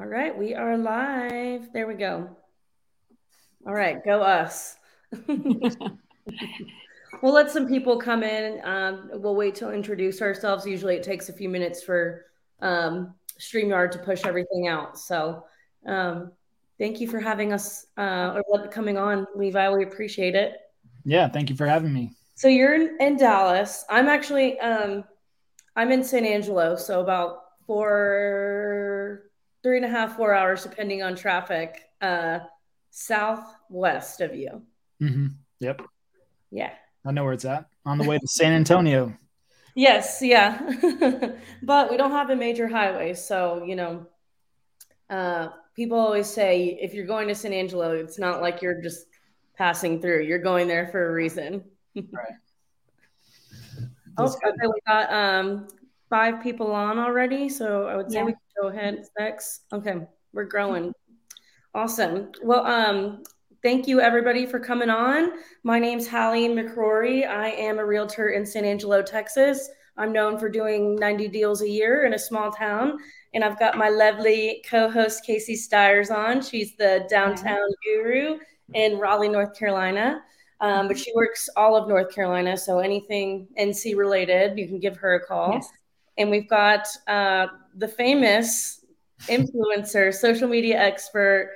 All right, we are live. There we go. All right, go us. we'll let some people come in. Um, we'll wait to introduce ourselves. Usually it takes a few minutes for um, StreamYard to push everything out. So um, thank you for having us uh, or coming on, Levi. We appreciate it. Yeah, thank you for having me. So you're in, in Dallas. I'm actually um, I'm in San Angelo, so about four, three and a half, four hours, depending on traffic, uh, southwest of you. Mm-hmm. Yep. Yeah. I know where it's at. On the way to San Antonio. yes, yeah. but we don't have a major highway, so you know, uh, people always say if you're going to San Angelo, it's not like you're just passing through. You're going there for a reason. right. Oh, okay, we got um five people on already, so I would say yeah. we can go ahead next. Okay, we're growing. Awesome. Well, um, thank you everybody for coming on. My name's Hallie McCrory. I am a realtor in San Angelo, Texas. I'm known for doing 90 deals a year in a small town. And I've got my lovely co-host Casey Stiers on. She's the downtown guru in Raleigh, North Carolina. Um, but she works all of North Carolina, so anything NC related, you can give her a call. Yes. And we've got uh, the famous influencer, social media expert,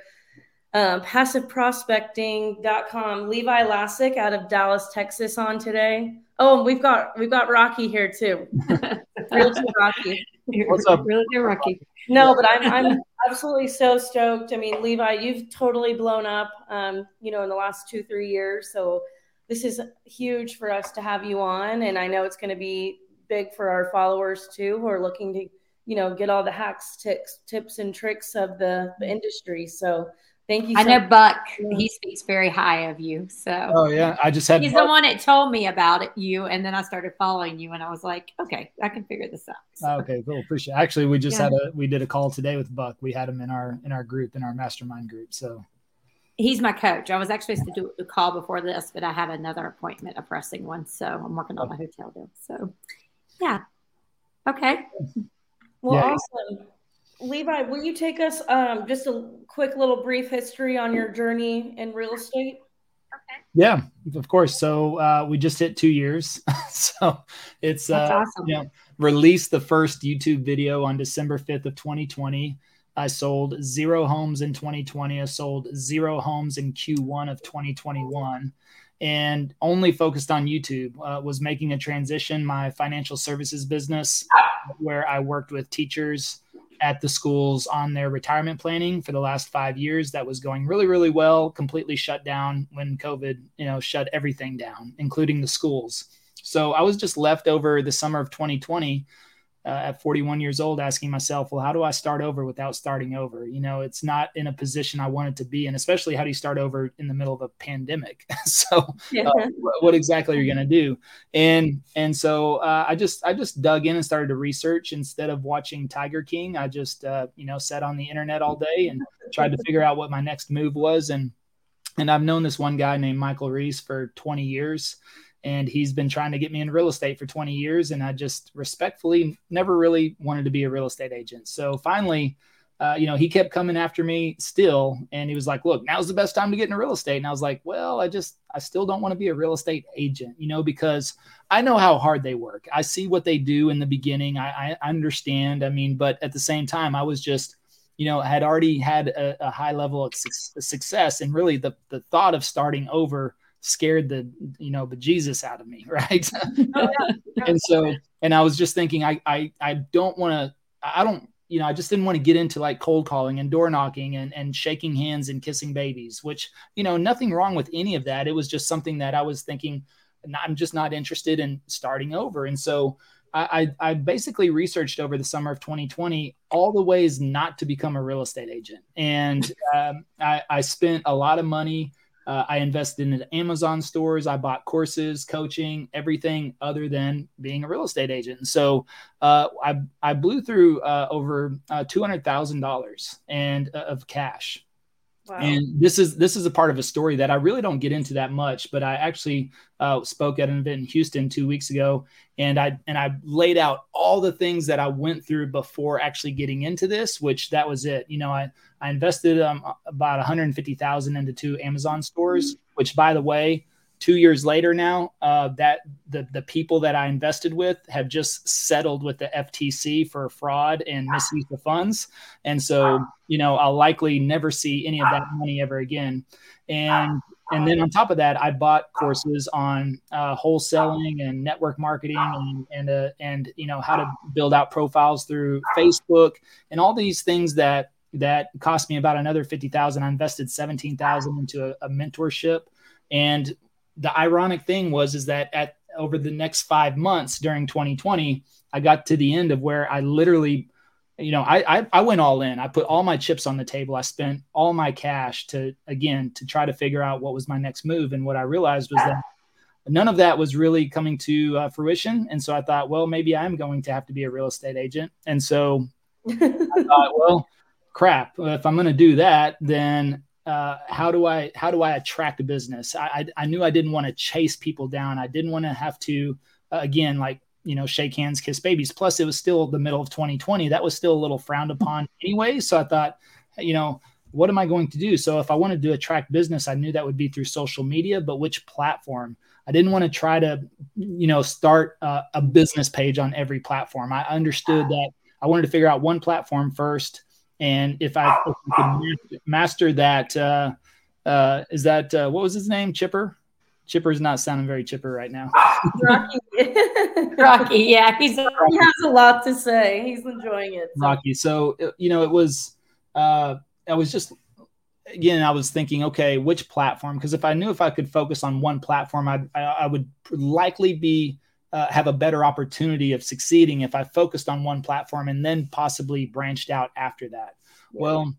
um, passiveprospecting.com, Levi Lascsak out of Dallas, Texas, on today. Oh, we've got we've got Rocky here too. Realtor Rocky. What's up? Realtor Rocky. No, but I'm I'm absolutely so stoked. I mean, Levi, you've totally blown up um, you know, in the last two, three years. So this is huge for us to have you on. And I know it's gonna be big for our followers too, who are looking to, you know, get all the hacks, tips, tips and tricks of the, the industry. So Thank you. So I know Buck. He speaks very high of you. So. Oh yeah, I just had. He's Buck. the one that told me about it, you, and then I started following you, and I was like, okay, I can figure this out. So. Okay, cool. Appreciate. It. Actually, we just yeah. had a we did a call today with Buck. We had him in our in our group in our mastermind group. So. He's my coach. I was actually supposed to do a call before this, but I had another appointment, a pressing one, so I'm working on oh. my hotel deal. So, yeah. Okay. Well, yeah. awesome. Levi, will you take us um, just a quick little brief history on your journey in real estate? Okay. Yeah, of course. So uh, we just hit two years. so it's uh, awesome. you know, released the first YouTube video on December 5th of 2020. I sold zero homes in 2020. I sold zero homes in Q1 of 2021 and only focused on YouTube. Uh, was making a transition, my financial services business, where I worked with teachers at the schools on their retirement planning for the last five years. That was going really, really well. Completely shut down when COVID, you know, shut everything down, including the schools. So I was just left over the summer of 2020 uh, at 41 years old asking myself, well, how do I start over without starting over? You know, it's not in a position I wanted to be in, especially how do you start over in the middle of a pandemic? so yeah. uh, what exactly are you going to do? And, and so uh, I just, I just dug in and started to research instead of watching Tiger King. I just, uh, you know, sat on the internet all day and tried to figure out what my next move was. And, and I've known this one guy named Michael Reese for 20 years and he's been trying to get me in real estate for 20 years and i just respectfully never really wanted to be a real estate agent. So finally uh, you know he kept coming after me still and he was like look now's the best time to get into real estate. And i was like well i just i still don't want to be a real estate agent you know because i know how hard they work. I see what they do in the beginning. I, I understand i mean but at the same time i was just you know had already had a, a high level of su- success and really the the thought of starting over scared the you know the Jesus out of me, right? Oh, and so, and I was just thinking, I I I don't want to, I don't, you know, I just didn't want to get into like cold calling and door knocking and and shaking hands and kissing babies, which you know, nothing wrong with any of that. It was just something that I was thinking, I'm just not interested in starting over, and so. I, I basically researched over the summer of 2020 all the ways not to become a real estate agent. And um, I, I spent a lot of money uh, I invested in Amazon stores. I bought courses, coaching, everything other than being a real estate agent. And so uh, I, I blew through uh, over uh, $200,000 and uh, of cash. Wow. And this is this is a part of a story that I really don't get into that much, but I actually uh, spoke at an event in Houston two weeks ago, and I and I laid out all the things that I went through before actually getting into this, which that was it. You know, I I invested um, about 150,000 into two Amazon stores, which by the way, two years later now, uh, that the the people that I invested with have just settled with the FTC for fraud and misuse of funds, and so you know I'll likely never see any of that money ever again. And and then on top of that, I bought courses on uh, wholesaling and network marketing and and uh, and you know how to build out profiles through Facebook and all these things that that cost me about another 50,000. I invested 17,000 into a, a mentorship. And the ironic thing was is that at over the next five months during 2020 i got to the end of where i literally you know I, I, I went all in. I put all my chips on the table. I spent all my cash to again to try to figure out what was my next move. And what i realized was that none of that was really coming to uh, fruition. And so i thought well maybe i'm going to have to be a real estate agent. And so i thought well crap if i'm going to do that then uh, how do I how do I attract a business? I, I, I knew I didn't want to chase people down. I didn't want to have to uh, again like you know shake hands, kiss babies. Plus, it was still the middle of 2020. That was still a little frowned upon anyway. So I thought, you know, what am I going to do? So if I wanted to attract business, I knew that would be through social media, but which platform? I didn't want to try to you know start uh, a business page on every platform. I understood that I wanted to figure out one platform first and if I, if I could master that, uh, uh, is that uh, what was his name? Chipper. Chipper is not sounding very chipper right now. Rocky. Rocky, yeah, he's he has a lot to say. He's enjoying it. So. Rocky. So you know, it was. Uh, I was just again, I was thinking, okay, which platform? Because if I knew if I could focus on one platform, I'd, I, I would likely be uh, have a better opportunity of succeeding if I focused on one platform and then possibly branched out after that. Yeah. Well,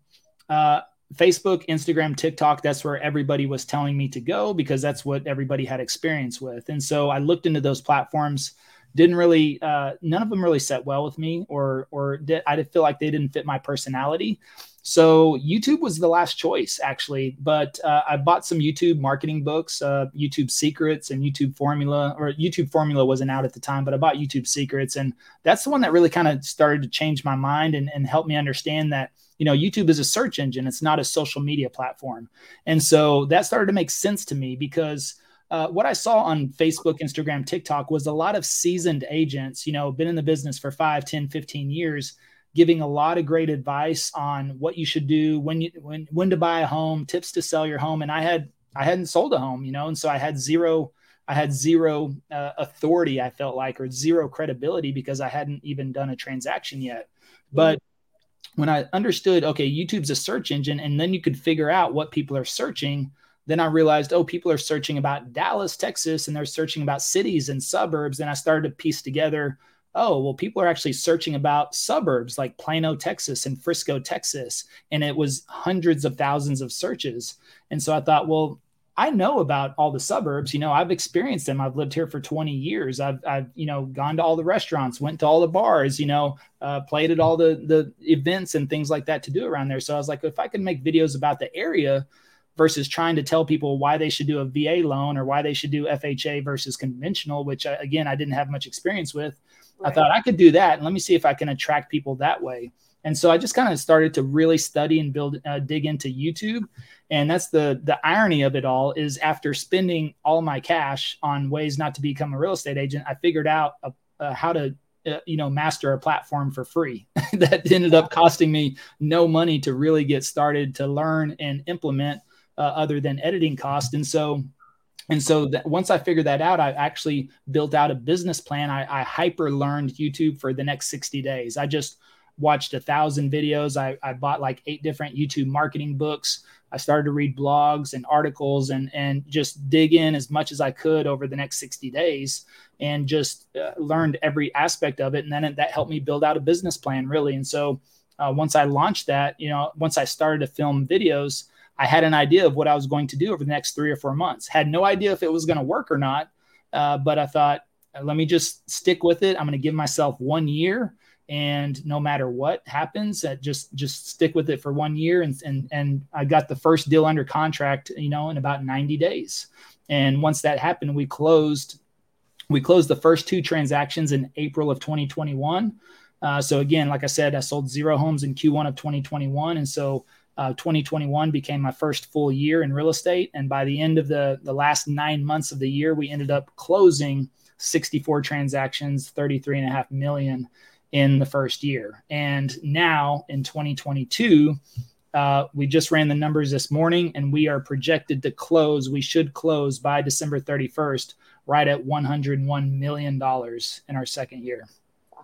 uh, Facebook, Instagram, TikTok, that's where everybody was telling me to go because that's what everybody had experience with. And so I looked into those platforms, didn't really, uh, none of them really set well with me or, or did, I did feel like they didn't fit my personality. So YouTube was the last choice, actually. But uh, I bought some YouTube marketing books, uh, YouTube Secrets and YouTube Formula, or YouTube Formula wasn't out at the time, but I bought YouTube Secrets, and that's the one that really kind of started to change my mind and, and help me understand that you know YouTube is a search engine; it's not a social media platform. And so that started to make sense to me because. Uh, what I saw on Facebook, Instagram, TikTok was a lot of seasoned agents, you know, been in the business for 5, 10, 15 years giving a lot of great advice on what you should do when you when when to buy a home, tips to sell your home. And I had I hadn't sold a home, you know, and so I had zero I had zero uh, authority. I felt like or zero credibility because I hadn't even done a transaction yet. But when I understood, okay, YouTube's a search engine, and then you could figure out what people are searching. Then I realized, oh, people are searching about Dallas, Texas, and they're searching about cities and suburbs. And I started to piece together oh, well, people are actually searching about suburbs like Plano, Texas and Frisco, Texas. And it was hundreds of thousands of searches. And so I thought, well, I know about all the suburbs. You know, I've experienced them. I've lived here for 20 years. I've, I've, you know, gone to all the restaurants, went to all the bars, you know, uh, played at all the the events and things like that to do around there. So I was like, if I could make videos about the area versus trying to tell people why they should do a VA loan or why they should do FHA versus conventional, which uh, again I didn't have much experience with, Right. I thought I could do that, and let me see if I can attract people that way. And so I just kind of started to really study and build, uh, dig into YouTube. And that's the the irony of it all is after spending all my cash on ways not to become a real estate agent, I figured out a, uh, how to uh, you know master a platform for free that ended up costing me no money to really get started to learn and implement uh, other than editing cost and so and so that once I figured that out, I actually built out a business plan. I, I hyper learned YouTube for the next 60 days. I just watched a thousand videos. I, I bought like eight different YouTube marketing books. I started to read blogs and articles and, and just dig in as much as I could over the next 60 days and just uh, learned every aspect of it. And then it, that helped me build out a business plan really. And so uh, once I launched that, you know, once I started to film videos, I had an idea of what I was going to do over the next three or four months. Had no idea if it was going to work or not, uh, but I thought, uh, let me just stick with it. I'm going to give myself one year, and no matter what happens uh, just just stick with it for one year and and and i got the first deal under contract you know in about 90 days and once that happened we closed we closed the first two transactions in april of 2021 uh, so again like i said i sold zero homes in q1 of 2021 and so uh, 2021 became my first full year in real estate and by the end of the the last nine months of the year we ended up closing 64 transactions 33 and a half million in the first year. And now in 2022, uh, we just ran the numbers this morning and we are projected to close. We should close by December 31st, right at $101 million in our second year.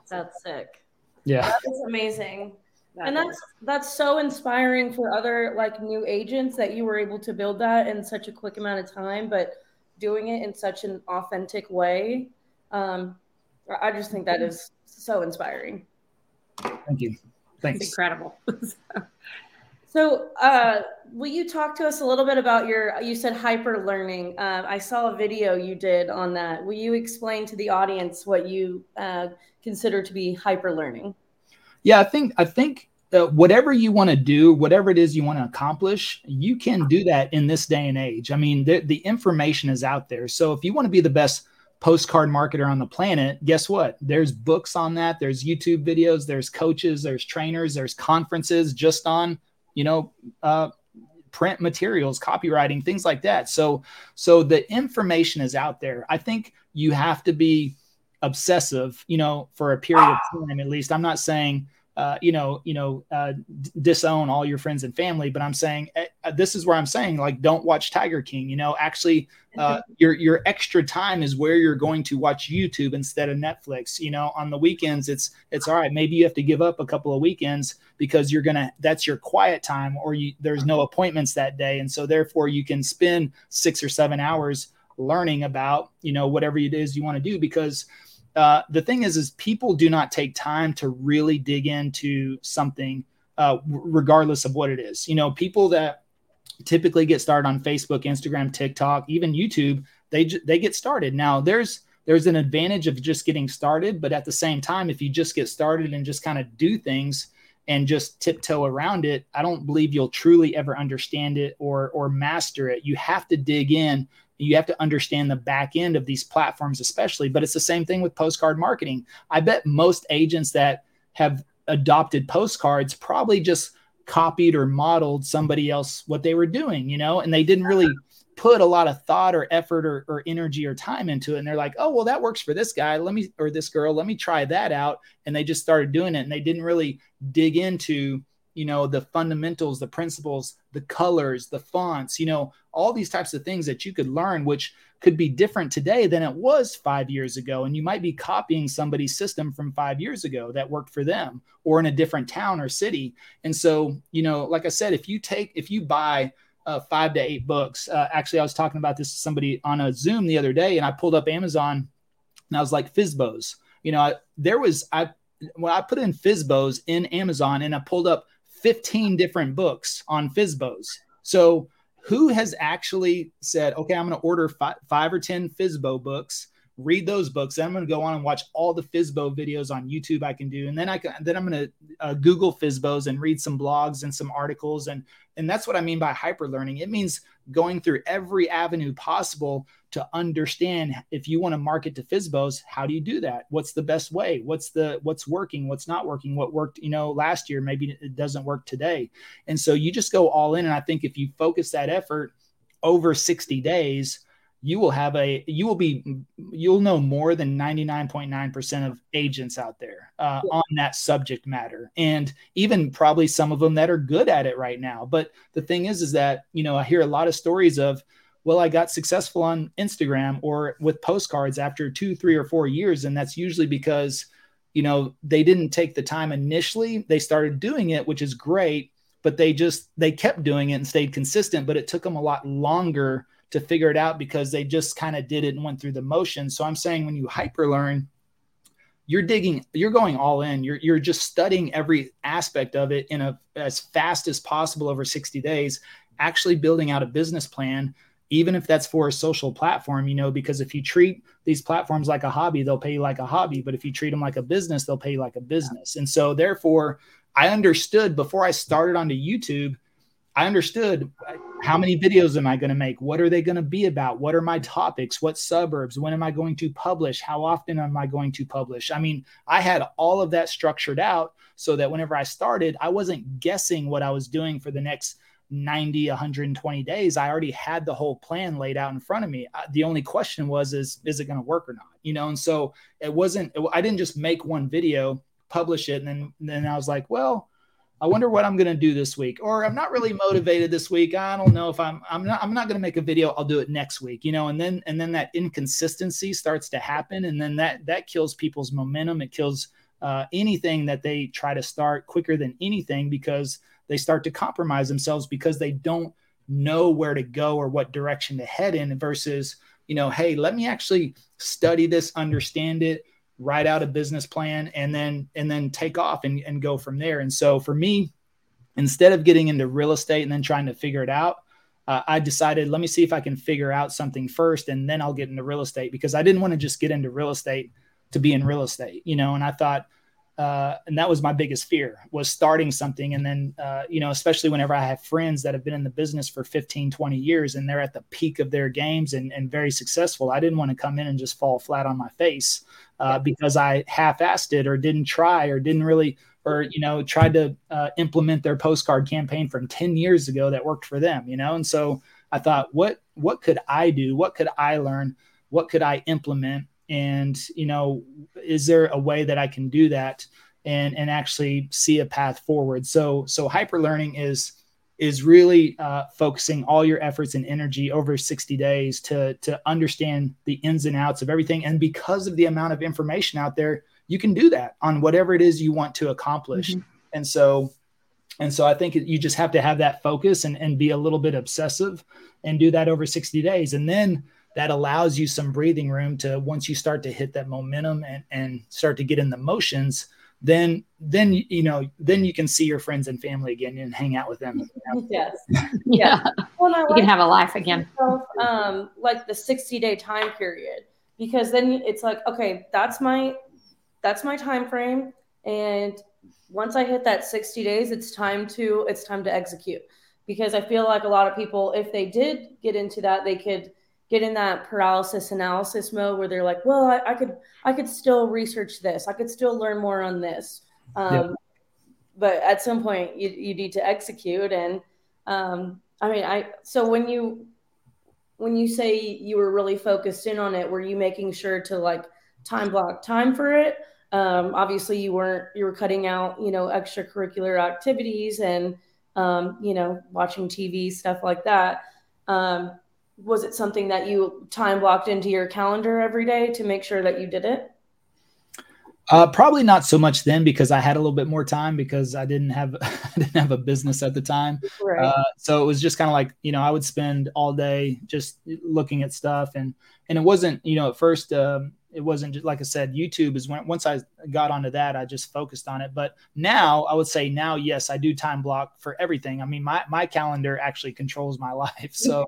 That's sick. Yeah. That's amazing. That and that's that's so inspiring for other like new agents that you were able to build that in such a quick amount of time, but doing it in such an authentic way. Um, I just think that is so inspiring. Thank you. Thanks. It's incredible. so, uh, will you talk to us a little bit about your? You said hyper learning. Uh, I saw a video you did on that. Will you explain to the audience what you uh, consider to be hyper learning? Yeah, I think I think uh, whatever you want to do, whatever it is you want to accomplish, you can do that in this day and age. I mean, the, the information is out there. So if you want to be the best postcard marketer on the planet, guess what? There's books on that. There's YouTube videos. There's coaches. There's trainers. There's conferences just on, you know, uh, print materials, copywriting, things like that. So, so the information is out there. I think you have to be obsessive, you know, for a period of time at least. I'm not saying uh, you know, you know, uh, disown all your friends and family. But I'm saying uh, this is where I'm saying like, don't watch Tiger King. You know, actually, uh, your your extra time is where you're going to watch YouTube instead of Netflix. You know, on the weekends, it's it's all right. Maybe you have to give up a couple of weekends because you're gonna that's your quiet time, or you there's no appointments that day, and so therefore you can spend six or seven hours learning about you know whatever it is you want to do because uh, the thing is, is people do not take time to really dig into something, uh, regardless of what it is. You know, people that typically get started on Facebook, Instagram, TikTok, even YouTube, they they get started. Now, there's there's an advantage of just getting started, but at the same time, if you just get started and just kind of do things and just tiptoe around it, I don't believe you'll truly ever understand it or or master it. You have to dig in you have to understand the back end of these platforms, especially. But it's the same thing with postcard marketing. I bet most agents that have adopted postcards probably just copied or modeled somebody else what they were doing, you know, and they didn't really put a lot of thought or effort or, or, energy or time into it. And they're like, oh, well, that works for this guy. Let me, or this girl, let me try that out. And they just started doing it and they didn't really dig into you know the fundamentals the principles the colors the fonts you know all these types of things that you could learn which could be different today than it was five years ago. And you might be copying somebody's system from five years ago that worked for them or in a different town or city. And so you know like i said if you take if you buy uh, five to eight books uh, actually i was talking about this to somebody on a zoom the other day and i pulled up amazon and i was like fizbos you know I, there was i when i put in fizbos in amazon and i pulled up 15 different books on Fizbos. So who has actually said, okay, I'm going to order five, five or 10 Fizbo books, read those books. Then I'm going to go on and watch all the Fizbo videos on YouTube I can do. And then I can, then I'm going to uh, Google Fizbos and read some blogs and some articles. And, and that's what I mean by hyper learning. It means going through every avenue possible to understand if you want to market to Fizbos, how do you do that? What's the best way? What's the what's working? What's not working? What worked, you know, last year, maybe it doesn't work today. And so you just go all in. And I think if you focus that effort over 60 days, you will have a you will be you'll know more than 99.9% of agents out there uh, yeah. on that subject matter. And even probably some of them that are good at it right now. But the thing is is that you know i hear a lot of stories of well i got successful on instagram or with postcards after two three or four years. And that's usually because you know they didn't take the time initially. They started doing it which is great but they just they kept doing it and stayed consistent. But it took them a lot longer to figure it out because they just kind of did it and went through the motion. So I'm saying when you hyper learn, you're digging, you're going all in. You're you're just studying every aspect of it in a as fast as possible over 60 days, actually building out a business plan even if that's for a social platform, you know, because if you treat these platforms like a hobby, they'll pay you like a hobby. But if you treat them like a business, they'll pay you like a business. And so, therefore, I understood before I started onto YouTube, I understood how many videos am I going to make? What are they going to be about? What are my topics? What suburbs? When am I going to publish? How often am I going to publish? I mean, I had all of that structured out so that whenever I started, I wasn't guessing what I was doing for the next 90 120 days i already had the whole plan laid out in front of me uh, the only question was is is it going to work or not you know and so it wasn't i didn't just make one video publish it and then and then i was like well i wonder what i'm going to do this week or i'm not really motivated this week. I don't know if i'm i'm not i'm not going to make a video. I'll do it next week you know and then and then that inconsistency starts to happen and then that that kills people's momentum. It kills uh, anything that they try to start quicker than anything because they start to compromise themselves because they don't know where to go or what direction to head in versus you know hey let me actually study this understand it write out a business plan and then and then take off and, and go from there. And so for me instead of getting into real estate and then trying to figure it out uh, i decided let me see if i can figure out something first and then i'll get into real estate because i didn't want to just get into real estate to be in real estate you know? And i thought uh, and that was my biggest fear was starting something. And then uh, you know especially whenever i have friends that have been in the business for 15 20 years and they're at the peak of their games and, and very successful i didn't want to come in and just fall flat on my face uh, because i half-assed it or didn't try or didn't really or you know tried to uh, implement their postcard campaign from 10 years ago that worked for them you know? And so i thought what what could i do? What could i learn? What could i implement and you know is there a way that i can do that and and actually see a path forward? So so hyper learning is is really uh, focusing all your efforts and energy over 60 days to to understand the ins and outs of everything. And because of the amount of information out there you can do that on whatever it is you want to accomplish. Mm-hmm. and so and so i think you just have to have that focus and, and be a little bit obsessive and do that over 60 days. And then that allows you some breathing room to once you start to hit that momentum and, and start to get in the motions then then you know then you can see your friends and family again and hang out with them. Yes. Yeah. Well, you like can have a life again. um like the 60 day time period because then it's like okay that's my that's my time frame and once i hit that 60 days it's time to it's time to execute because i feel like a lot of people if they did get into that they could get in that paralysis analysis mode where they're like, well, I, I could I could still research this. I could still learn more on this. Um, yep. But at some point, you, you need to execute. And um, I mean, I so when you when you say you were really focused in on it, were you making sure to like time block time for it? Um, obviously, you weren't. You were cutting out, you know, extracurricular activities and um, you know, watching TV stuff like that. Um, was it something that you time blocked into your calendar every day to make sure that you did it? Uh, probably not so much then because I had a little bit more time because I didn't have I didn't have a business at the time. Right. Uh, so it was just kind of like you know I would spend all day just looking at stuff and and it wasn't you know at first um, it wasn't just like I said, YouTube is when once I got onto that, I just focused on it. But now I would say now, yes, I do time block for everything. I mean, my my calendar actually controls my life. So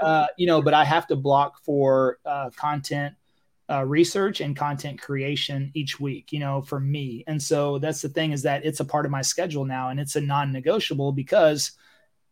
uh, you know, but I have to block for uh, content uh, research and content creation each week, you know, for me. And so that's the thing is that it's a part of my schedule now and it's a non-negotiable because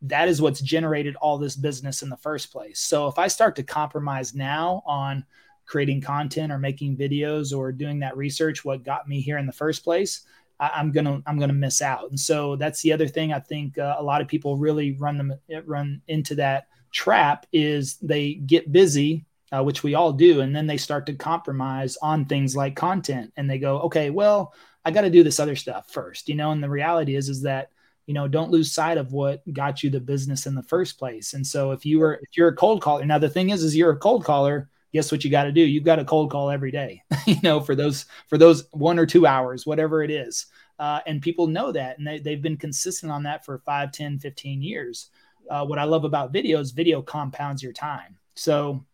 that is what's generated all this business in the first place. So if I start to compromise now on creating content or making videos or doing that research what got me here in the first place I, am gonna i'm gonna miss out. And so that's the other thing i think uh, a lot of people really run them run into that trap is they get busy uh, which we all do and then they start to compromise on things like content and they go okay well i got to do this other stuff first you know? And the reality is is that you know don't lose sight of what got you the business in the first place. And so if you were if you're a cold caller now the thing is is you're a cold caller guess what you got to do? You've got a cold call every day you know for those for those one or two hours whatever it is. Uh, and people know that and they, they've been consistent on that for 5 10 15 years. Uh, what i love about video is video compounds your time. So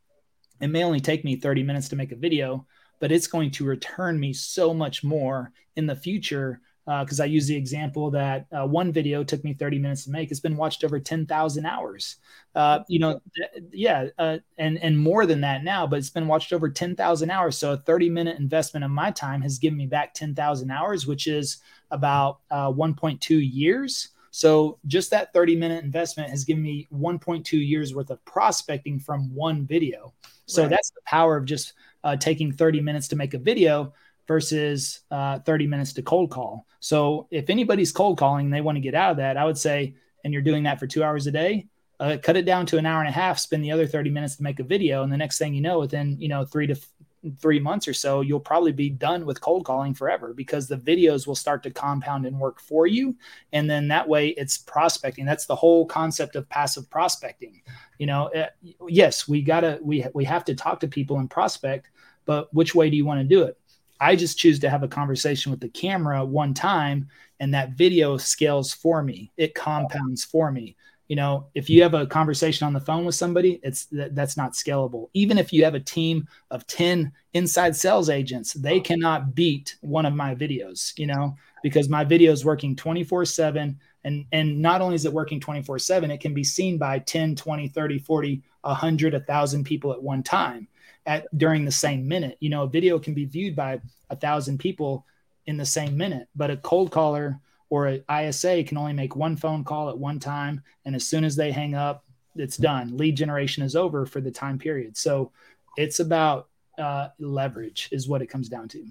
it may only take me 30 minutes to make a video but it's going to return me so much more in the future because uh, I use the example that uh, one video took me 30 minutes to make. It's been watched over 10,000 hours. Uh, you know, th- yeah, uh, and and more than that now, but it's been watched over 10,000 hours. So a 30 minute investment of my time has given me back 10,000 hours, which is about uh, 1.2 years. So just that 30 minute investment has given me 1.2 years worth of prospecting from one video. So right. that's the power of just uh, taking 30 minutes to make a video versus uh, 30 minutes to cold call. So if anybody's cold calling, and they want to get out of that, I would say, and you're doing that for two hours a day, uh, cut it down to an hour and a half, spend the other 30 minutes to make a video. And the next thing you know, within, you know, three to f- three months or so, you'll probably be done with cold calling forever because the videos will start to compound and work for you. And then that way it's prospecting. That's the whole concept of passive prospecting. You know, uh, yes, we gotta, we, we have to talk to people and prospect, but which way do you want to do it? I just choose to have a conversation with the camera one time and that video scales for me. It compounds for me. You know, if you have a conversation on the phone with somebody, it's that, that's not scalable. Even if you have a team of 10 inside sales agents, they cannot beat one of my videos, you know, because my video is working 24/7 and and not only is it working 24/7, it can be seen by 10, 20, 30, 40, 100, 1000 people at one time at during the same minute. You know, a video can be viewed by a thousand people in the same minute, but a cold caller or an ISA can only make one phone call at one time. And as soon as they hang up, it's done. Lead generation is over for the time period. So it's about uh, leverage, is what it comes down to.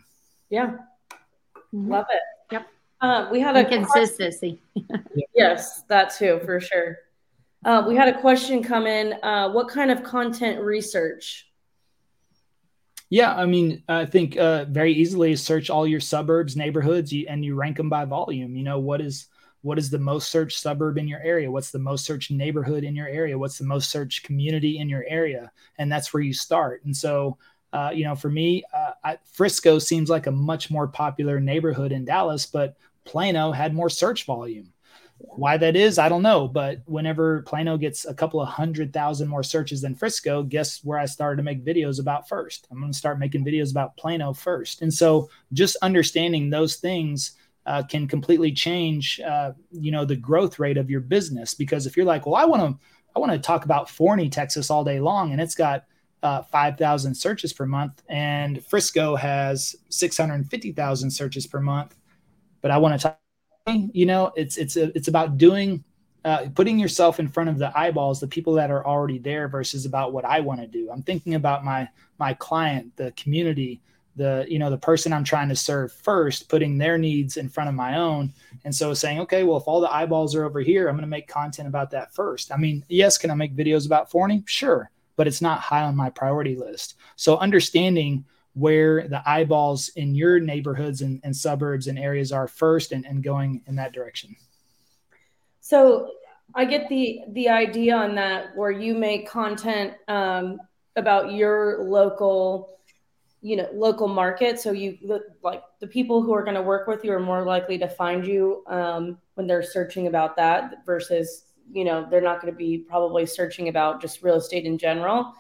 Yeah. Mm-hmm. Love it. Yep. Uh, we had a consistency. yes, that too, for sure. Uh, we had a question come in. Uh, what kind of content research yeah, I mean, I think uh, very easily search all your suburbs, neighborhoods, and you rank them by volume. You know what is what is the most searched suburb in your area? What's the most searched neighborhood in your area? What's the most searched community in your area? And that's where you start. And so, uh, you know, for me, uh, I, Frisco seems like a much more popular neighborhood in Dallas, but Plano had more search volume. Why that is, I don't know. But whenever Plano gets a couple of hundred thousand more searches than Frisco, guess where I started to make videos about first? I'm going to start making videos about Plano first. And so just understanding those things uh, can completely change, uh, you know, the growth rate of your business. Because if you're like, well, I want to, I want to talk about Forney, Texas all day long, and it's got uh, 5,000 searches per month, and Frisco has 650,000 searches per month. But I want to talk you know it's it's a, it's about doing uh, putting yourself in front of the eyeballs the people that are already there versus about what i want to do. I'm thinking about my my client the community the you know the person i'm trying to serve first putting their needs in front of my own. And so saying okay well if all the eyeballs are over here i'm going to make content about that first. I mean yes can i make videos about forney? Sure but it's not high on my priority list. So understanding where the eyeballs in your neighborhoods and, and suburbs and areas are first and, and going in that direction. So I get the the idea on that where you make content um, about your local, you know, local market. So you like the people who are going to work with you are more likely to find you um, when they're searching about that versus you know they're not going to be probably searching about just real estate in general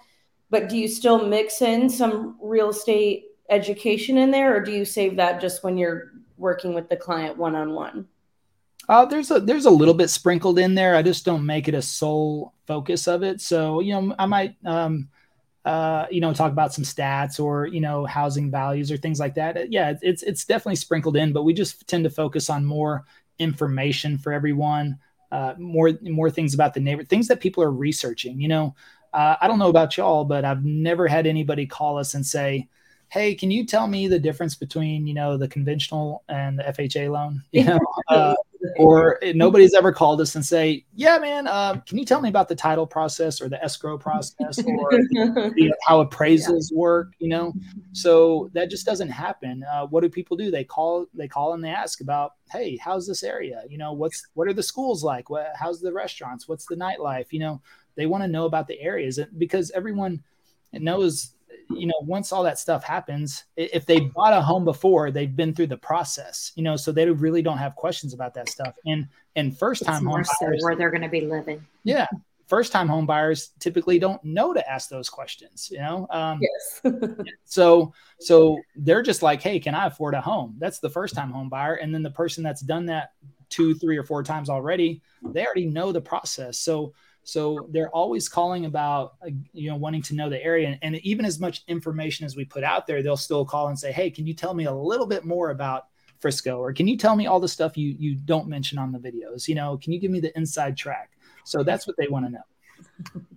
but do you still mix in some real estate education in there or do you save that just when you're working with the client one-on-one? Uh, there's a there's a little bit sprinkled in there. I just don't make it a sole focus of it. So you know i might um, uh, you know talk about some stats or you know housing values or things like that. Yeah it's it's definitely sprinkled in but we just tend to focus on more information for everyone uh, more more things about the neighbor things that people are researching you know uh, I don't know about y'all, but I've never had anybody call us and say, "Hey, can you tell me the difference between you know the conventional and the FHA loan?" You know, uh, or nobody's ever called us and say, "Yeah, man, uh, can you tell me about the title process or the escrow process or you know, how appraisals yeah. work?" You know, so that just doesn't happen. Uh, what do people do? They call, they call and they ask about, "Hey, how's this area? You know, what's what are the schools like? What, how's the restaurants? What's the nightlife? You know." They want to know about the areas because everyone knows, you know, once all that stuff happens, if they bought a home before, they've been through the process, you know, so they really don't have questions about that stuff. And and first time home buyers, where they're going to be living. Yeah, first time home buyers typically don't know to ask those questions you know um, yes so so they're just like hey can i afford a home that's the first time home buyer and then the person that's done that two three or four times already they already know the process so so they're always calling about uh, you know wanting to know the area and, and even as much information as we put out there they'll still call and say hey can you tell me a little bit more about Frisco or can you tell me all the stuff you you don't mention on the videos you know can you give me the inside track so that's what they want to know.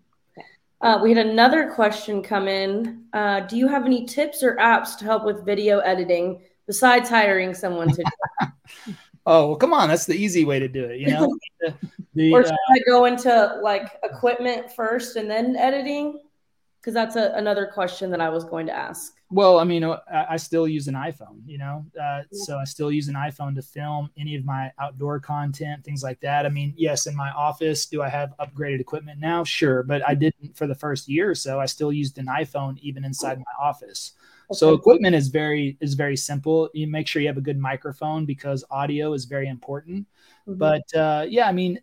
Uh, we had another question come in. Uh, do you have any tips or apps to help with video editing besides hiring someone to? oh, well, come on. That's the easy way to do it. You know, the, the, or should uh, I go into like equipment first and then editing? Because that's a, another question that I was going to ask. Well, I mean, uh, I, I still use an iPhone, you know, uh, so I still use an iPhone to film any of my outdoor content, things like that. I mean, yes, in my office, do I have upgraded equipment now? Sure, but I didn't for the first year or so. I still used an iPhone even inside my office. So equipment is very is very simple. You make sure you have a good microphone because audio is very important. Mm-hmm. But uh, yeah, I mean,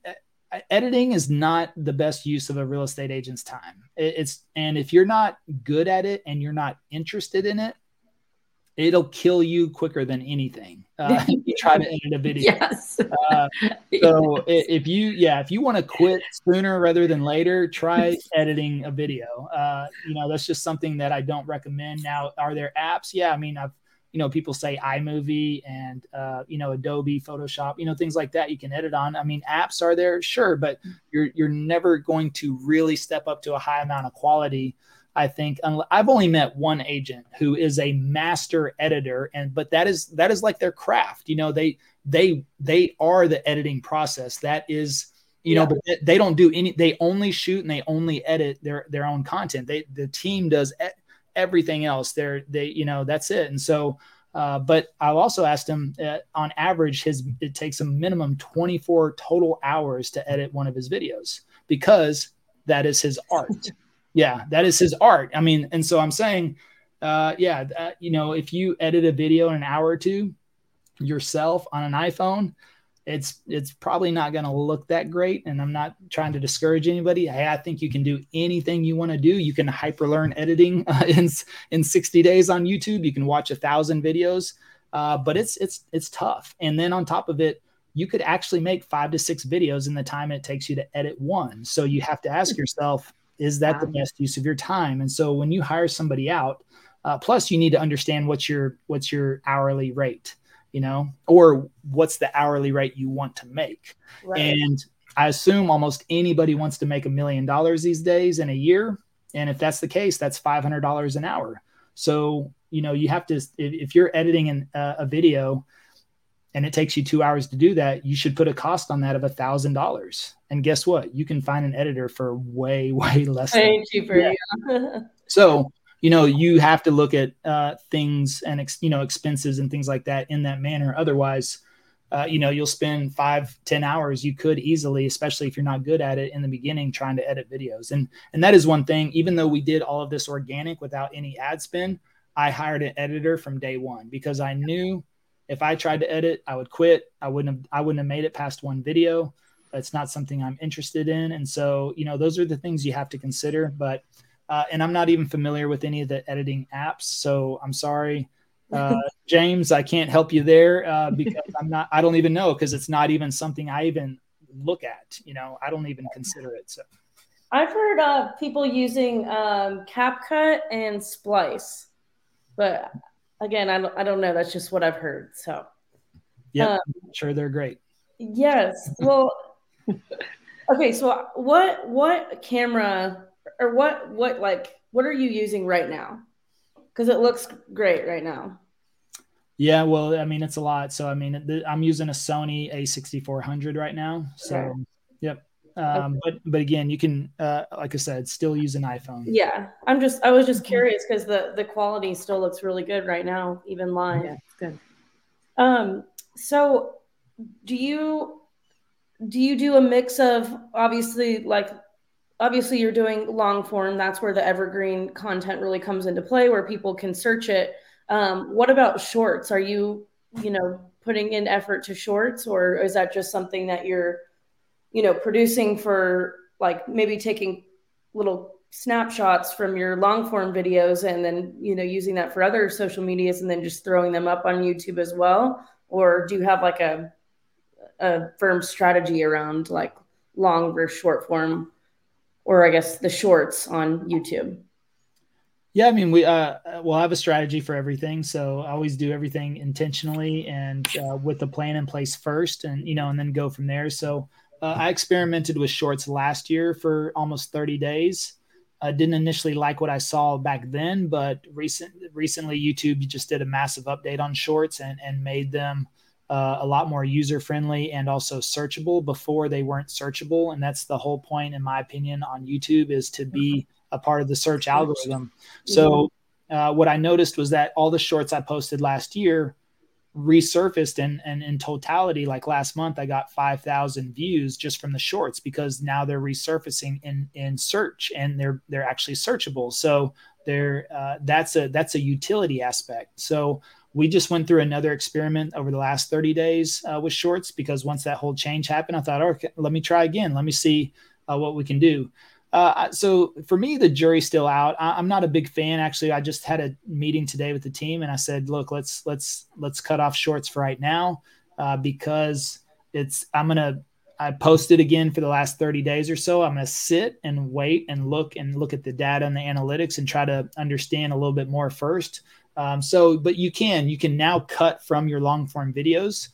editing is not the best use of a real estate agent's time. It's and if you're not good at it and you're not interested in it, it'll kill you quicker than anything. Uh, if you try to edit a video. Yes. Uh, so if you, yeah, if you want to quit sooner rather than later, try editing a video. Uh, you know, that's just something that I don't recommend. Now, are there apps? Yeah, I mean, I've you know, people say iMovie and, uh, you know, Adobe, Photoshop, you know, things like that you can edit on. I mean, apps are there, sure, but you're, you're never going to really step up to a high amount of quality. I think I've only met one agent who is a master editor, and but that is that is like their craft. You know, they they they are the editing process. That is, you yeah. know, but they don't do any. They only shoot and they only edit their their own content. They the team does everything else. They're they you know that's it. And so, uh, but I've also asked him uh, on average his it takes a minimum 24 total hours to edit one of his videos because that is his art. yeah, that is his art. I mean, and so I'm saying, uh, yeah, uh, you know, if you edit a video in an hour or two yourself on an iPhone, it's it's probably not going to look that great. And i'm not trying to discourage anybody. Hey, i think you can do anything you want to do. You can hyper learn editing uh, in in 60 days on youtube. You can watch a thousand videos uh, but it's it's it's tough. And then on top of it you could actually make five to six videos in the time it takes you to edit one. So you have to ask yourself is that the best use of your time and so when you hire somebody out uh, plus you need to understand what's your what's your hourly rate you know, or what's the hourly rate you want to make. Right. And I assume almost anybody wants to make a million dollars these days in a year. And if that's the case, that's $500 an hour. So, you know, you have to, if, if you're editing an, uh, a video and it takes you two hours to do that, you should put a cost on that of a thousand dollars. And guess what? You can find an editor for way, way less. Way cheaper. Yeah. so you know you have to look at uh, things and ex- you know expenses and things like that in that manner otherwise uh, you know you'll spend five ten hours you could easily especially if you're not good at it in the beginning trying to edit videos and and that is one thing even though we did all of this organic without any ad spend i hired an editor from day one because i knew if i tried to edit i would quit i wouldn't have i wouldn't have made it past one video it's not something i'm interested in and so you know those are the things you have to consider but uh, and I'm not even familiar with any of the editing apps. So I'm sorry, uh, James, I can't help you there uh, because I'm not. I don't even know because it's not even something I even look at. You know, I don't even consider it. So I've heard of people using um, CapCut and Splice, but again, I don't, I don't know. That's just what I've heard. So yeah, um, sure, they're great. Yes. Well. okay. So what what camera or what what like what are you using right now? Because it looks great right now. Yeah, well, I mean, it's a lot. So, I mean, I'm using a Sony A6400 right now. So, okay. yep. Um, okay. but but again, you can, uh, like I said, still use an iPhone. Yeah, I'm just I was just mm-hmm. curious because the the quality still looks really good right now, even live. Yeah, it's good. Um, so do you do you do a mix of obviously like obviously you're doing long form that's where the evergreen content really comes into play where people can search it. Um, what about shorts? Are you you know putting in effort to shorts or is that just something that you're you know producing for like maybe taking little snapshots from your long form videos and then you know using that for other social medias and then just throwing them up on YouTube as well? Or do you have like a a firm strategy around like long versus short form or I guess the shorts on YouTube yeah, I mean, we uh, we'll have a strategy for everything. So I always do everything intentionally and uh, with the plan in place first, and you know, and then go from there. So uh, I experimented with shorts last year for almost 30 days. I didn't initially like what I saw back then, but recent recently YouTube just did a massive update on shorts and and made them uh, a lot more user friendly and also searchable. Before they weren't searchable, and that's the whole point, in my opinion, on YouTube is to be a part of the search algorithm. So uh, what I noticed was that all the shorts I posted last year resurfaced and, and in totality, like last month, I got 5,000 views just from the shorts because now they're resurfacing in, in search and they're, they're actually searchable. So they're, uh, that's a, that's a utility aspect. So we just went through another experiment over the last 30 days uh, with shorts because once that whole change happened, I thought, okay, let me try again. Let me see uh, what we can do. Uh, so for me, the jury's still out. I, am not a big fan. Actually, I just had a meeting today with the team, and I said, "Look, let's let's let's cut off shorts for right now uh, because it's I'm gonna I posted again for the last 30 days or so. I'm gonna sit and wait and look and look at the data and the analytics and try to understand a little bit more first. Um, so, but you can you can now cut from your long form videos,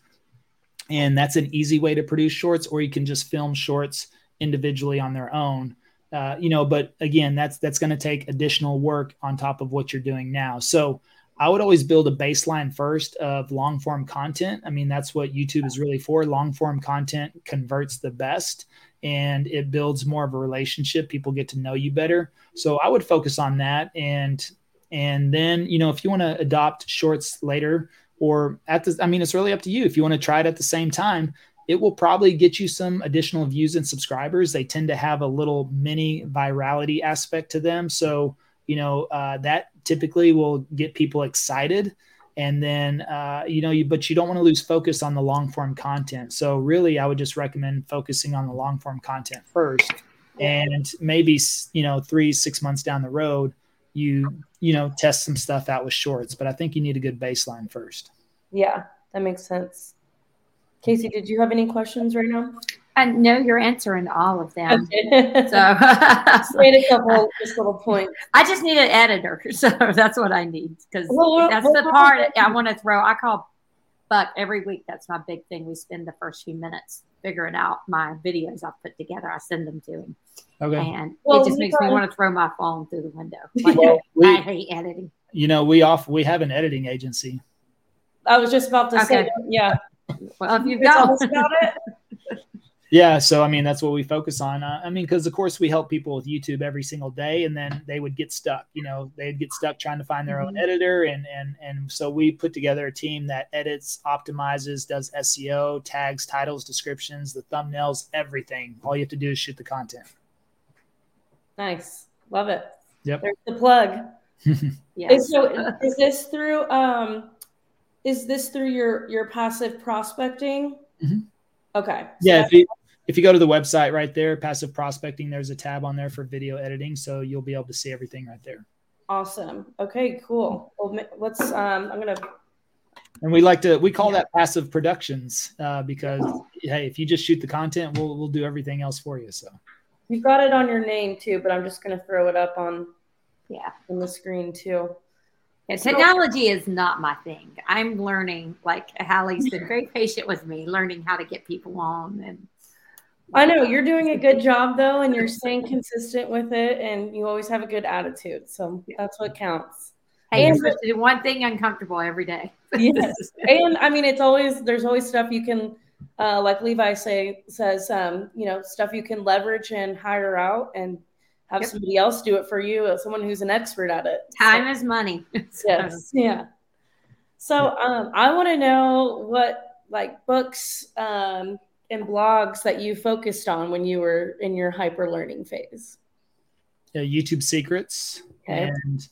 and that's an easy way to produce shorts, or you can just film shorts individually on their own. Uh, you know, but again, that's that's going to take additional work on top of what you're doing now. So I would always build a baseline first of long form content. I mean, that's what YouTube is really for. Long form content converts the best and it builds more of a relationship. People get to know you better. So I would focus on that and and then, you know, if you want to adopt shorts later or at the I mean, it's really up to you. If you want to try it at the same time, it will probably get you some additional views and subscribers. They tend to have a little mini virality aspect to them. So, you know, uh, that typically will get people excited. And then, uh, you know, you, but you don't want to lose focus on the long form content. So, really, I would just recommend focusing on the long form content first. And maybe, you know, three, six months down the road, you, you know, test some stuff out with shorts. But I think you need a good baseline first. Yeah, that makes sense. Casey, did you have any questions right now? I know you're answering all of them. Okay. so made a couple just little points. I just need an editor, so that's what I need because well, that's well, the well, part I want to throw. I call Buck every week. That's my big thing. We spend the first few minutes figuring out my videos I've put together. I send them to him. Okay. And it just makes me want to throw my phone through the window. Like, well, we, I hate editing. You know, we off we have an editing agency. I was just about to okay. say, yeah. Well, if you've got about it. Yeah, so I mean that's what we focus on. Uh, I mean, because of course we help people with YouTube every single day, and then they would get stuck. You know, they'd get stuck trying to find their mm-hmm. own editor, and and and so we put together a team that edits, optimizes, does SEO, tags, titles, descriptions, the thumbnails, everything. All you have to do is shoot the content. Nice, love it. Yep. There's the plug. yeah. So is this through um is this through your your passive prospecting? Mm-hmm. Okay. Yeah. So if you if you go to the website right there, passive prospecting, there's a tab on there for video editing, so you'll be able to see everything right there. Awesome. Okay. Cool. Well, let's. Um, I'm gonna. And we like to we call that passive productions uh, because hey, if you just shoot the content, we'll we'll do everything else for you. So. You've got it on your name too, but I'm just gonna throw it up on. Yeah. On the screen too. Yeah, technology is not my thing. I'm learning, like Hallie's been very patient with me, learning how to get people on. And I know you're doing a good job though, and you're staying consistent with it, and you always have a good attitude. So that's what counts. Hey, and, you're do one thing uncomfortable every day. yes, and I mean it's always there's always stuff you can, uh, like Levi say says, um, you know, stuff you can leverage and hire out and have yep. somebody else do it for you, uh, someone who's an expert at it. Time so, is money. yes. Yeah. So um, I want to know what like books um, and blogs that you focused on when you were in your hyper learning phase. Yeah, YouTube secrets okay. and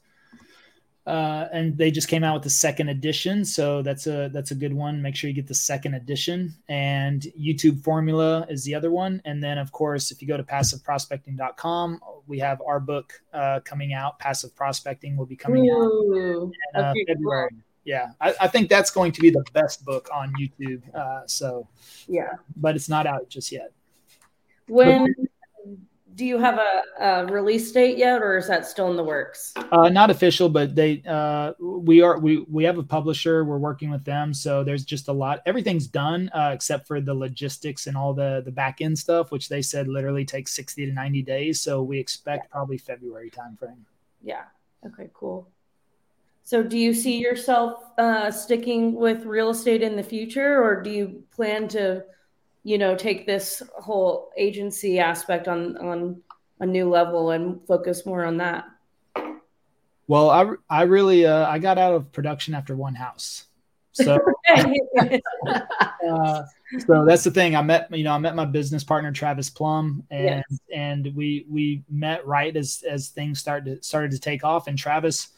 uh, and they just came out with the second edition, so that's a that's a good one. Make sure you get the second edition. And YouTube Formula is the other one. And then, of course, if you go to passiveprospecting.com, we have our book uh, coming out. Passive Prospecting will be coming Ooh, out in uh, February. Cool. Yeah, I, I, think that's going to be the best book on YouTube. Uh, so yeah, but it's not out just yet. When do you have a, a, release date yet, or is that still in the works? Uh, not official, but they uh, we are we we have a publisher. We're working with them, so there's just a lot. Everything's done uh, except for the logistics and all the the back end stuff, which they said literally takes sixty to ninety days. So we expect yeah. probably February timeframe. Yeah. Okay. Cool. So, do you see yourself uh, sticking with real estate in the future, or do you plan to? you know take this whole agency aspect on on a new level and focus more on that well i i really uh, i got out of production after one house so uh, so that's the thing i met you know i met my business partner travis Plumb and yes. and we we met right as as things started to started to take off and travis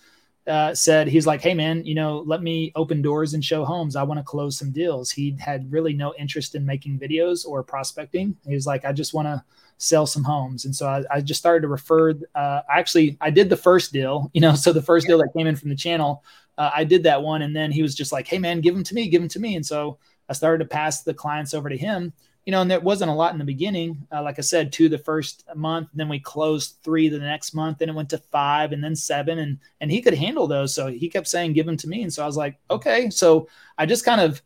uh, said he's like, hey man, you know, let me open doors and show homes. I want to close some deals. He had really no interest in making videos or prospecting. He was like, I just want to sell some homes, and so I, I just started to refer. Uh, actually, I did the first deal, you know, so the first deal that came in from the channel, uh, I did that one, and then he was just like, hey man, give them to me, give them to me, and so I started to pass the clients over to him you know, and there wasn't a lot in the beginning. Uh, like I said, two the first month, then we closed three the next month, then it went to five, and then seven, and and he could handle those. So he kept saying, "Give them to me," and so I was like, "Okay." So I just kind of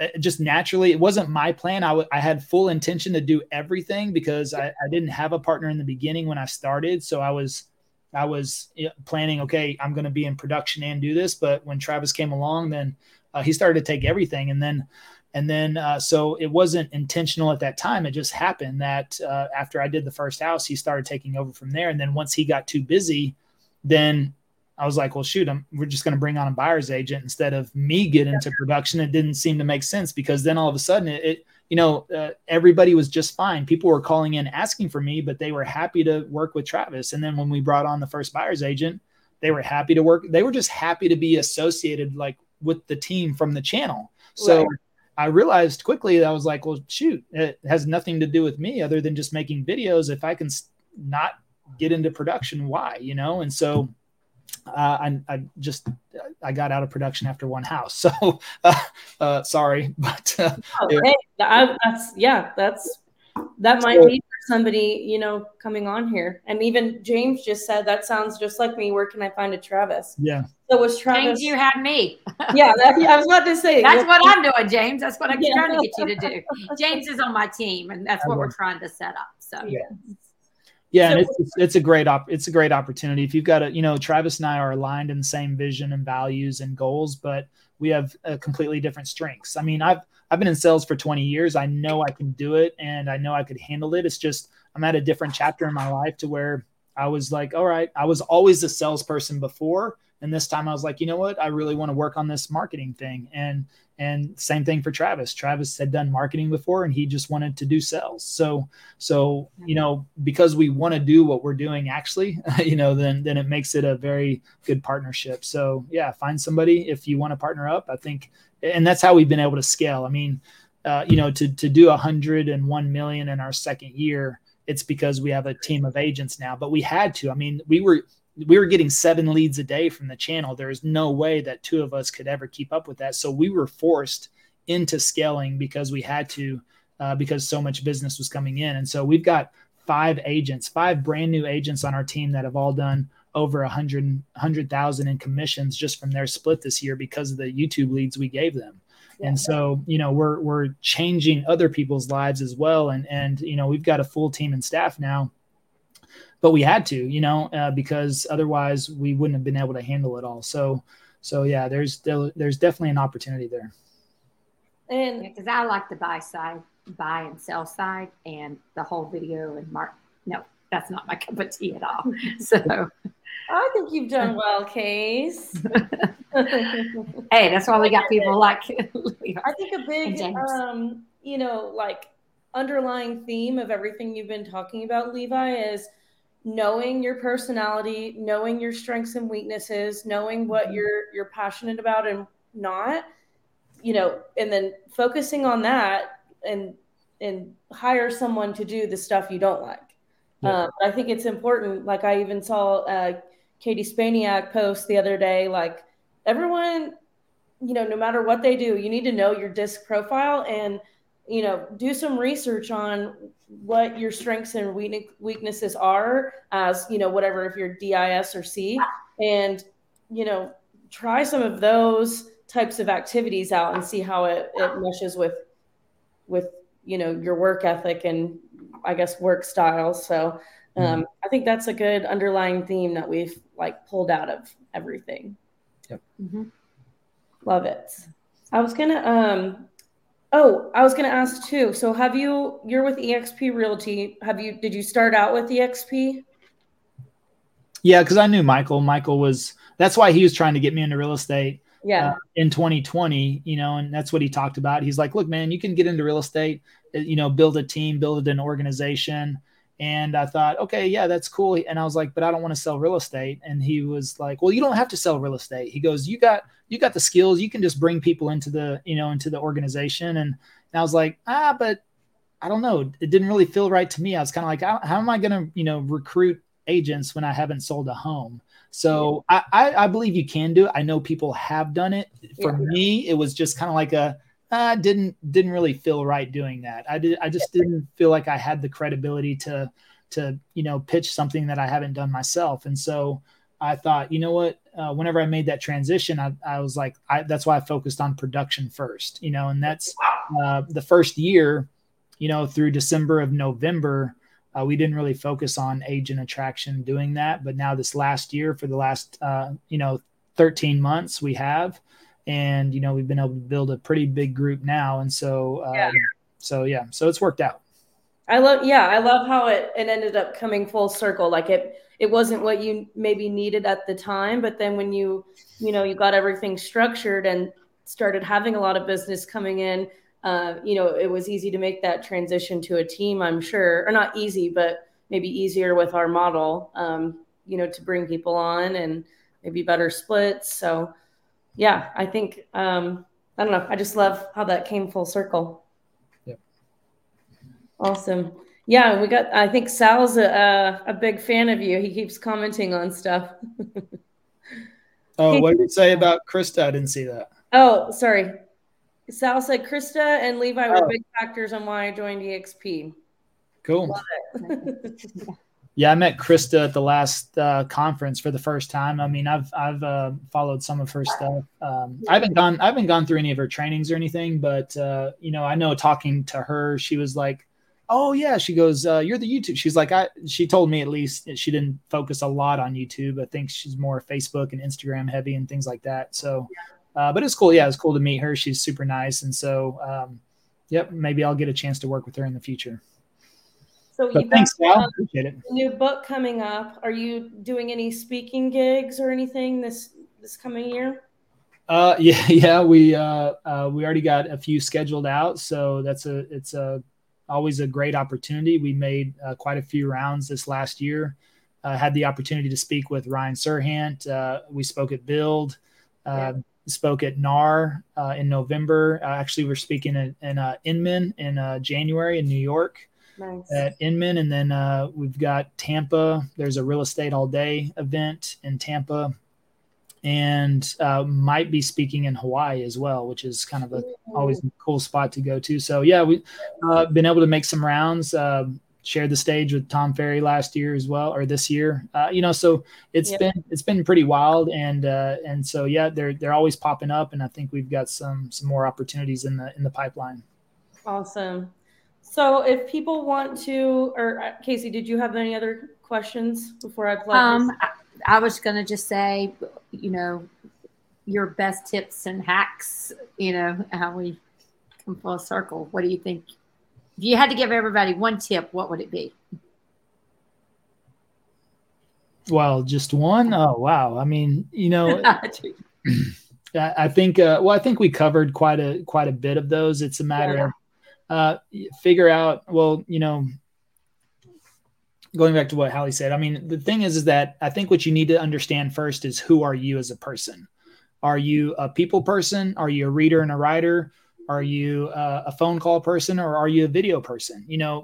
uh, just naturally, it wasn't my plan. I, w- I had full intention to do everything because I, I didn't have a partner in the beginning when I started. So I was I was planning, okay, I'm going to be in production and do this. But when Travis came along, then uh, he started to take everything, and then and then, uh, so it wasn't intentional at that time. It just happened that uh, after I did the first house, he started taking over from there. And then once he got too busy, then I was like, well, shoot, I'm, we're just going to bring on a buyer's agent instead of me get into production. It didn't seem to make sense because then all of a sudden it, it you know, uh, everybody was just fine. People were calling in asking for me, but they were happy to work with Travis. And then when we brought on the first buyer's agent, they were happy to work. They were just happy to be associated like with the team from the channel. So right. I realized quickly that I was like, well, shoot, it has nothing to do with me other than just making videos. If I can not get into production, why, you know? And so uh, I, I just I got out of production after one house. So uh, uh, sorry, but uh, oh, hey, I, that's yeah, that's that might so, be somebody you know coming on here. And even James just said that sounds just like me. Where can I find a Travis? Yeah. So was Travis? James, you had me. yeah, that, I was about to say. That's what I'm doing, James. That's what I'm yeah. trying to get you to do. James is on my team, and that's what we're trying to set up. So yeah. Yeah, so, and it's, it's a great op- it's a great opportunity. If you've got a, you know, Travis and I are aligned in the same vision and values and goals, but we have a completely different strengths. I mean, I've I've been in sales for 20 years. I know I can do it and I know I could handle it. It's just I'm at a different chapter in my life to where I was like, all right, I was always a salesperson before. And this time I was like, you know what? I really want to work on this marketing thing. And and same thing for Travis. Travis had done marketing before and he just wanted to do sales. So so, you know, because we want to do what we're doing actually, you know, then then it makes it a very good partnership. So, yeah, find somebody if you want to partner up. I think and that's how we've been able to scale. I mean, uh, you know, to to do 101 million in our second year, it's because we have a team of agents now. But we had to. I mean, we were we were getting seven leads a day from the channel. There's no way that two of us could ever keep up with that. So we were forced into scaling because we had to, uh, because so much business was coming in. And so we've got five agents, five brand new agents on our team that have all done over a hundred hundred thousand in commissions just from their split this year because of the YouTube leads we gave them. Yeah. And so, you know, we're we're changing other people's lives as well. And and you know, we've got a full team and staff now, but we had to, you know, uh, because otherwise we wouldn't have been able to handle it all. So, so yeah, there's there's definitely an opportunity there. And because I like the buy side, buy and sell side, and the whole video and mark. No, that's not my cup of tea at all. So I think you've done well, Case. hey, that's why we got people like. I think a big, um, you know, like underlying theme of everything you've been talking about, Levi, is knowing your personality, knowing your strengths and weaknesses, knowing what mm-hmm. you're you're passionate about and not, you know, and then focusing on that and and hire someone to do the stuff you don't like. Yeah. Um, I think it's important. Like I even saw uh, Katie Spaniak post the other day. Like everyone, you know, no matter what they do, you need to know your disc profile and you know do some research on what your strengths and weaknesses are as you know whatever if you're dis or c and you know try some of those types of activities out and see how it, it meshes with with you know your work ethic and i guess work styles. so um, mm-hmm. i think that's a good underlying theme that we've like pulled out of everything. Yep. Mm-hmm. love it. I was gonna um oh i was gonna ask too. So have you you're with exp realty. Have you did you start out with exp yeah because i knew michael. Michael was that's why he was trying to get me into real estate yeah. uh, in 2020 you know and that's what he talked about. He's like look man you can get into real estate uh, you know build a team build an organization. And i thought okay yeah that's cool. And i was like but i don't want to sell real estate. And he was like well you don't have to sell real estate. He goes you got you got the skills. You can just bring people into the you know into the organization. And, and i was like ah but i don't know. It didn't really feel right to me. I was kind of like how am i going to you know recruit agents when i haven't sold a home so. I, I, I believe you can do it. I know people have done it. For yeah. me, it was just kind of like a uh, didn't didn't really feel right doing that. I did I just didn't feel like I had the credibility to to you know pitch something that I haven't done myself. And so I thought, you know what? Uh, whenever I made that transition, I, I was like, I, that's why I focused on production first. You know, and that's uh, the first year. You know, through December of November, uh, we didn't really focus on agent attraction doing that, but now this last year, for the last uh, you know 13 months, we have, and you know we've been able to build a pretty big group now, and so uh, yeah. so yeah, so it's worked out. I love yeah, I love how it it ended up coming full circle. Like it it wasn't what you maybe needed at the time, but then when you you know you got everything structured and started having a lot of business coming in uh, you know, it was easy to make that transition to a team, I'm sure, or not easy, but maybe easier with our model, um, you know, to bring people on and maybe better splits. So, yeah, I think, um, I don't know. I just love how that came full circle. Yep. Awesome. Yeah, we got, I think Sal's a, a big fan of you. He keeps commenting on stuff. oh, what did you say about Krista? I didn't see that. Oh, sorry. Sal said Krista and Levi were oh. big factors on why I joined EXP. Cool. yeah, I met Krista at the last uh, conference for the first time. I mean, I've I've uh, followed some of her stuff. Um, I haven't gone I haven't gone through any of her trainings or anything, but uh, you know, I know talking to her, she was like, "Oh yeah," she goes, uh, "You're the YouTube." She's like, "I." She told me at least she didn't focus a lot on YouTube. I think she's more Facebook and Instagram heavy and things like that. So. Yeah uh, but it's cool. Yeah, it's cool to meet her. She's super nice, and so um, yep, maybe I'll get a chance to work with her in the future. So but thanks, Sal. Appreciate it. New book coming up. Are you doing any speaking gigs or anything this this coming year? Uh, yeah, yeah, we uh, uh, we already got a few scheduled out, so that's a it's a always a great opportunity. We made uh, quite a few rounds this last year. Uh, had the opportunity to speak with Ryan Serhant. Uh, we spoke at Build. Uh, yeah spoke at NAR uh, in November. Uh, actually, we're speaking in, in uh, Inman in uh, January in New York nice. at Inman. And then uh, we've got Tampa. There's a real estate all day event in Tampa. And uh, might be speaking in Hawaii as well, which is kind of a always a cool spot to go to. So yeah, we've been able to make some rounds shared the stage with Tom Ferry last year as well, or this year. Uh, you know, so it's yep. been it's been pretty wild, and uh, and so yeah, they're they're always popping up, and I think we've got some some more opportunities in the in the pipeline. Awesome. So if people want to, or uh, Casey, did you have any other questions before I plug? Um, I, I was going to just say, you know, your best tips and hacks. You know how we come full circle. What do you think if you had to give everybody one tip, what would it be? Well, just one. Oh, wow. I mean, you know, I think. Uh, well, I think we covered quite a quite a bit of those. It's a matter yeah. of uh, figure out. Well, you know, going back to what Hallie said, I mean, the thing is, is that I think what you need to understand first is who are you as a person? Are you a people person? Are you a reader and a writer? Are you uh, a phone call person or are you a video person? You know,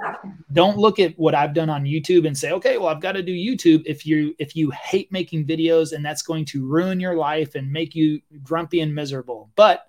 don't look at what I've done on YouTube and say, okay, well, I've got to do YouTube. If you if you hate making videos and that's going to ruin your life and make you grumpy and miserable, but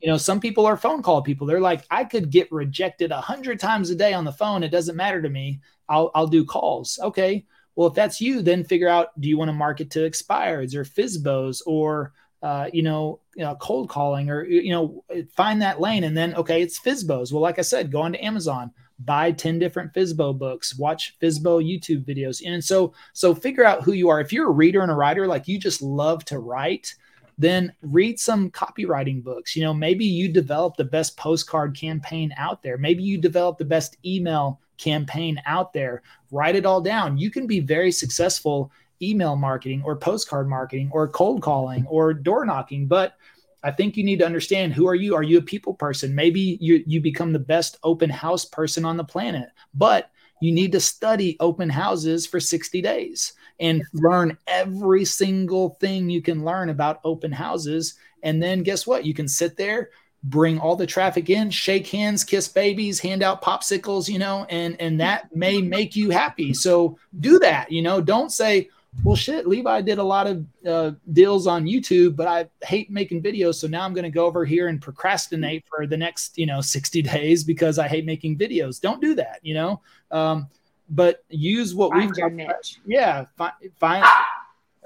you know, some people are phone call people. They're like, I could get rejected a hundred times a day on the phone. It doesn't matter to me. I'll I'll do calls. Okay. Well, if that's you, then figure out do you want to market to expireds or FSBOs or uh, you know, you know, cold calling or you know, find that lane and then okay, it's FSBOs. Well, like I said, go onto Amazon, buy 10 different FSBO books, watch FSBO YouTube videos. And so so figure out who you are. If you're a reader and a writer, like you just love to write, then read some copywriting books. You know, maybe you develop the best postcard campaign out there. Maybe you develop the best email campaign out there. Write it all down. You can be very successful email marketing or postcard marketing or cold calling or door knocking, but I think you need to understand who are you? Are you a people person? Maybe you you become the best open house person on the planet, but you need to study open houses for 60 days and learn every single thing you can learn about open houses. And then guess what? You can sit there, bring all the traffic in, shake hands, kiss babies, hand out popsicles, you know, and and that may make you happy. So do that, you know. Don't say, well, shit, Levi did a lot of uh, deals on YouTube, but I hate making videos. So now I'm going to go over here and procrastinate for the next, you know, 60 days because I hate making videos. Don't do that, you know? Um, but use what find we've got. Niche. Yeah. Find, find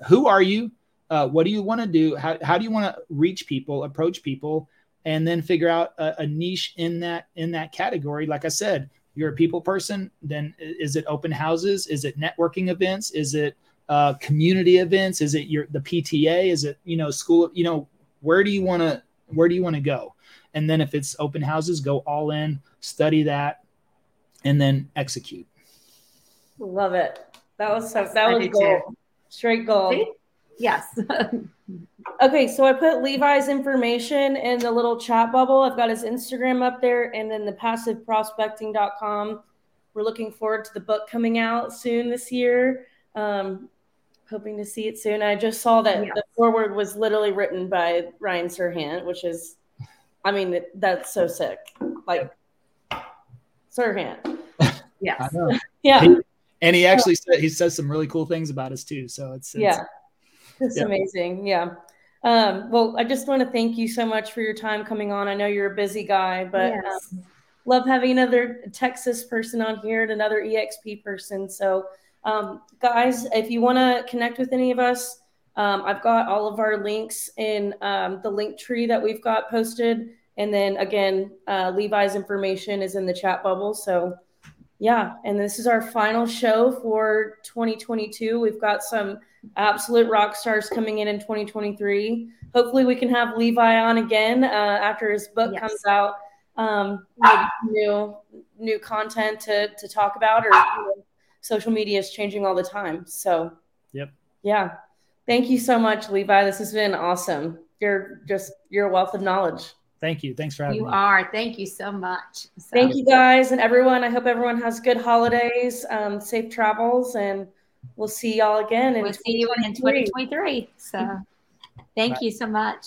who are you? Uh, what do you want to do? How, how do you want to reach people, approach people, and then figure out a, a niche in that, in that category? Like I said, you're a people person, then is it open houses? Is it networking events? Is it, uh, community events? Is it your the PTA? Is it you know school? You know where do you want to where do you want to go? And then if it's open houses, go all in, study that, and then execute. Love it. That was so. That was gold. Straight gold. See? Yes. okay, so I put Levi's information in the little chat bubble. I've got his Instagram up there and then the passiveprospecting.com. We're looking forward to the book coming out soon this year. Um, hoping to see it soon. I just saw that yeah. the foreword was literally written by Ryan Serhant, which is, I mean, that's so sick. Like Serhant. Yes. yeah. He, and he actually said he says some really cool things about us too. So it's, it's yeah, it's yeah. amazing. Yeah. Um, well, I just want to thank you so much for your time coming on. I know you're a busy guy, but yes. um, love having another Texas person on here and another EXP person. So um, guys, if you want to connect with any of us, um, I've got all of our links in um, the link tree that we've got posted. And then again, uh, Levi's information is in the chat bubble. So, yeah. And this is our final show for 2022. We've got some absolute rock stars coming in in 2023. Hopefully, we can have Levi on again uh, after his book yes. comes out. Um, new new content to to talk about or you know, social media is changing all the time. So, yep. Yeah. Thank you so much, Levi. This has been awesome. You're just, you're a wealth of knowledge. Thank you. Thanks for having you me. You are. Thank you so much. So. Thank you guys and everyone. I hope everyone has good holidays, um, safe travels, and we'll see y'all again. we'll see you in 2023. So thank Bye. you so much.